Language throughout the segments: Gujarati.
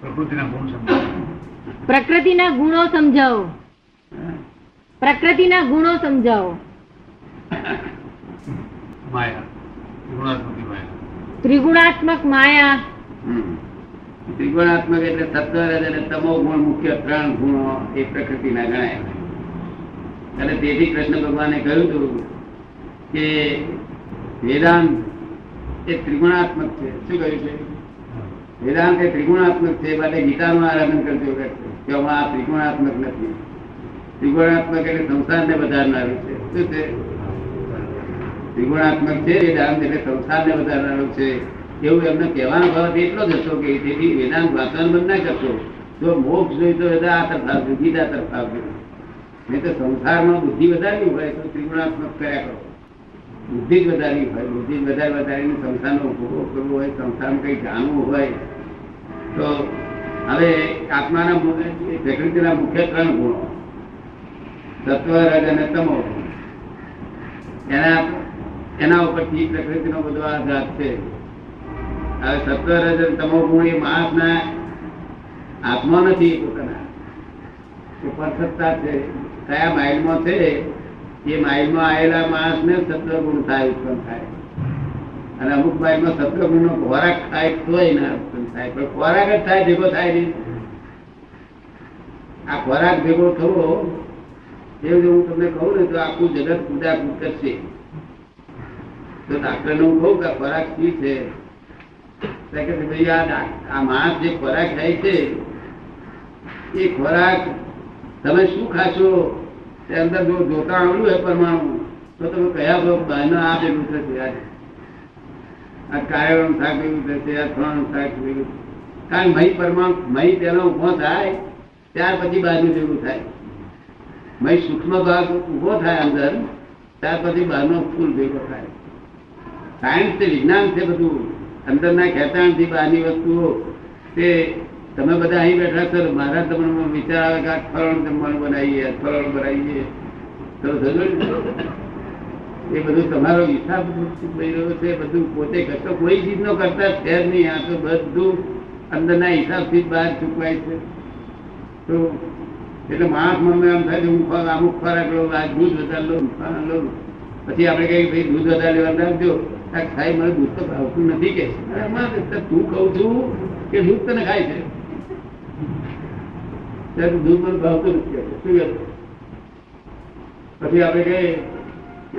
પ્રકૃતિના ગુણ સમજાવો. પ્રકૃતિના ગુણો સમજાવો. પ્રકૃતિના ગુણો સમજાવો. માયા. ગુણાત્મકી માયા. ત્રિગુણાત્મક માયા. ત્રિગુણાત્મક એટલે સત્વ અને તમો ગુણ મુખ્ય ત્રણ ગુણો એ પ્રકૃતિના ગણાય. અને તેથી કૃષ્ણ ભગવાને કહ્યું હતું કે વેદાંત એ ત્રિગુણાત્મક છે. શું કહ્યું છે? વેદાંત એ ત્રિગુણાત્મક છે માટે ગીતાનું આરાધન કરજો કે આ ત્રિગુણાત્મક નથી. ત્રિગુણાત્મક એટલે સંસારને વધારનારું છે. શું છે? ત્રિગુણાત્મક છે વેદાંત એટલે સંસારને વધારનારું છે. એવું એમને કહેવાનો ભાવ એટલો જ હતો કે તેથી વેદાંત વાંચવાનું બંધ ના કરશો જો મોક્ષ જોઈ તો તો આ તરફ આવજો ગીતા તરફ આવજો નહીં તો સંસારમાં બુદ્ધિ વધારવી હોય તો ત્રિગુણાત્મક કર્યા કરો. બુદ્ધિ જ વધારવી હોય, બુદ્ધિ વધારી વધારીને સંસ્થાનો ઉપભોગ કરવો હોય સંસારમાં કંઈ જાણવું હોય, તો હવે આત્માના પ્રકૃતિના મુખ્ય ત્રણ ગુણો. તત્વ, રજ અને તમો એના એના ઉપરથી પ્રકૃતિનો બધો આધાર છે. હવે સત્વ રજ અને તમો ગુણ એ માણસના આત્મા નથી પોતાના. એ પરસત્તા છે. કયા માઇન્ડમાં છે? એ માઇલમાં આવેલા માણસને સત્ર ગુણ થાય ઉત્પન્ન થાય. અને અમુક માઇલમાં ગુણ નો ખોરાક થાય તો ના ઉત્પન્ન થાય. પણ ખોરાક જ થાય ભેગો થાય નહીં. આ ખોરાક ભેગો થવો એવું હું તમને કહું ને તો આખું જગત કુદાકુદ કરશે. તો ડાક્ટર હું કહું કે ખોરાક શી છે? કે ભાઈ, આ આ માણસ જે ખોરાક ખાય છે, એ ખોરાક તમે શું ખાશો? અંદર જો જોતા આવડ્યું હોય પરમાણુ તો તમે કયા ભાવ બહારના આ ભેગું થશે આજે આ કાયમ થાક ભેગું થશે આ ત્રણ થાક ભેગું કારણ મહી પરમાણુ, મહી તેનો ઊભો થાય, ત્યાર પછી બહારનું ભેગું થાય. મહી સૂક્ષ્મ ભાગ ઊભો થાય અંદર, ત્યાર પછી બહારનો ફૂલ ભેગો થાય. સાયન્સ છે, વિજ્ઞાન છે બધું. અંદરના ખેંચાણથી બહારની વસ્તુઓ, તે તમે બધા અહીં બેઠા છો મારા તમને વિચાર આવે કે આ ફરણ જમવાનું બનાવીએ ફરણ બનાવીએ. તો એ બધું તમારો હિસાબ રહ્યો છે, બધું પોતે કરતો કોઈ ચીજનો કરતા છે નહીં. આ તો બધું અંદરના હિસાબથી જ બહાર ચૂકવાય છે. તો એટલે માણસ મમ્મી એમ થાય કે હું અમુક ખોરાક લઉં, આ દૂધ વધારે લઉં ફલાણું લઉં. પછી આપણે કહીએ ભાઈ દૂધ વધારે લેવા રાખજો સાહેબ મને દૂધ તો ભાવતું નથી કે. તું કહું છું કે દૂધ તને ખાય છે. પછી આપણે કહીએ કે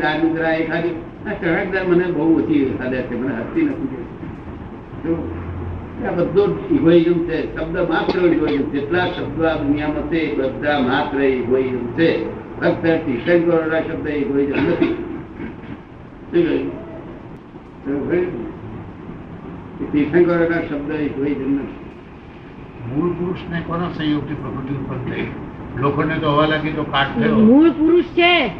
દાળનું જરા એ ખાધી આ મને બહુ ઓછી ખાધા છે, મને હસતી નથી બધો ઇગોઇઝમ છે, શબ્દ માત્ર ઇગોઇઝમ, જેટલા શબ્દો આ દુનિયામાં છે બધા માત્ર ઇગોઇઝમ છે. ફક્ત તીર્થંકરોના શબ્દ ઇગોઇઝમ નથી. તીર્થંકરોના શબ્દ ઇગોઇઝમ નથી. મૂળ પુરુષને કોના સંયોગથી પ્રકૃતિ ઉત્પન્ન થઈ લોખંડને તો હવા લાગી તો કાટ થયો. મૂળ પુરુષ છે.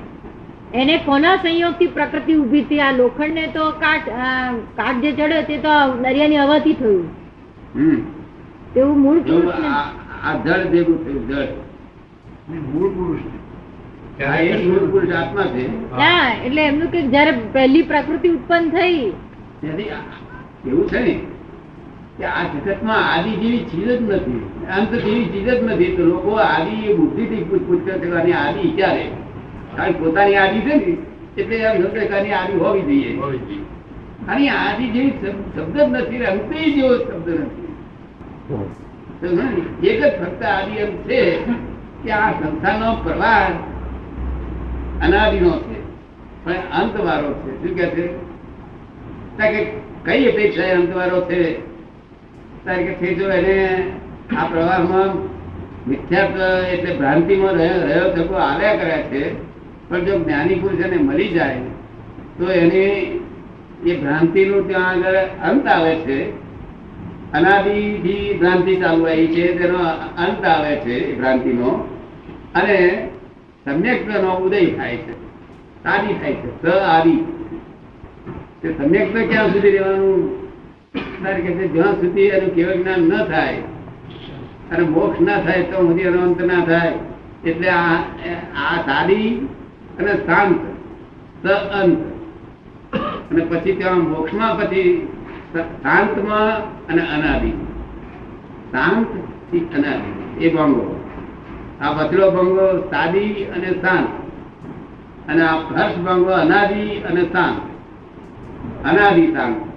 એને કોના સંયોગથી પ્રકૃતિ ઊભી થઈ? આ લોખંડને તો કાટ કાટ જે ચડ્યો તે તો દરિયાની હવાથી થયું. હમ. તેવું મૂળ એવું પુરુષ ને? આ જળ ભેગું થયું જળ. મૂળ પુરુષ આત્મા છે. એટલે એમનું કે જયારે પહેલી પ્રકૃતિ ઉત્પન્ન થઈ. એવું છે ને. કે આ જગતમાં આદિ જેવી ચીજ જ નથી. અંત જેવી ચીજ જ નથી. તો લોકો આદિ એ બુદ્ધિથી પૂછપુછ કરે છે કે આની આદિ ક્યારે? કારણ પોતાની આદિ છે ને એટલે એમ સમજે કે આદિ હોવી જોઈએ. અને આદિ જેવી શબ્દ જ નથી અંતે જેવો શબ્દ નથી. એક જ ફક્ત આદિ એમ છે કે આ સંસ્થાનો પ્રવાહ અનાદિનો છે પણ અંત વાળો છે. શું કે છે? કઈ અપેક્ષા એ અંત વાળો છે? કે જો એને આ પ્રવાહમાં મિથ્યાત્વ એટલે ભ્રાંતિમાં રહ્યો રહ્યો થકો આવ્યા કર્યા છે, પણ જો જ્ઞાની પુરુષ એને મળી જાય, તો એને એ ભ્રાંતિનું ત્યાં આગળ અંત આવે છે. અનાદિથી ભ્રાંતિ ચાલુ આવી છે, તેનો અંત આવે છે એ ભ્રાંતિનો. અને સમ્યક્તનો ઉદય થાય છે, આદિ થાય છે, સ આદિ. તે સમ્યક્ત ક્યાં સુધી રહેવાનું? જ્યાં સુધી એનું કેવળ જ્ઞાન ન થાય, અને મોક્ષ ના થાય, તો સુધી એનો અંત ના થાય. એટલે આ આ સાદી અને શાંત અંત. અને પછી ત્યાં મોક્ષમાં પછી શાંતમાં અને અનાદિ. શાંતથી અનાદિ. એ બંગો આ વચલો બંગો સાદી અને શાંત. અને આ હર્ષ બંગો અનાદિ અને શાંત. અનાદિ શાંત.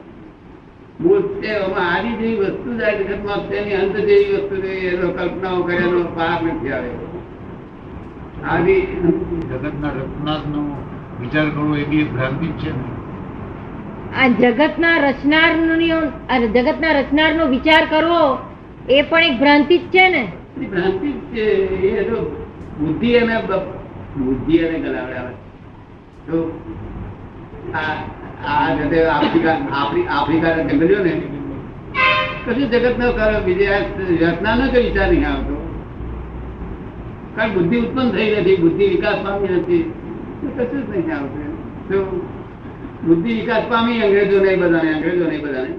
મૂળ છે આદિ જેવી વસ્તુ જાય જગતમાં તેની અંત જેવી વસ્તુ છે એનો કલ્પનાઓ કર્યાનો પાર નથી આવે આદિ જગતના રચનારનો વિચાર કરવો એ બી ભ્રાંતિ છે આ જગતના રચનારની જગતના રચનારનો વિચાર કરવો એ પણ એક ભ્રાંતિ જ છે ને. એ ભ્રાંતિ જ છે એ તો બુદ્ધિ એને બ- બુદ્ધિ એને ગલાવડાવે તો આ ને કશું જગત નો કરો, બીજે રચના નો કઈ વિચાર નહીં આવતો કારણ બુદ્ધિ ઉત્પન્ન થઈ નથી, બુદ્ધિ વિકાસ પામી નથી. કશું જ નહીં આવતું બુદ્ધિ વિકાસ પામી અંગ્રેજો નહીં બધાને, અંગ્રેજો નહીં બધાને.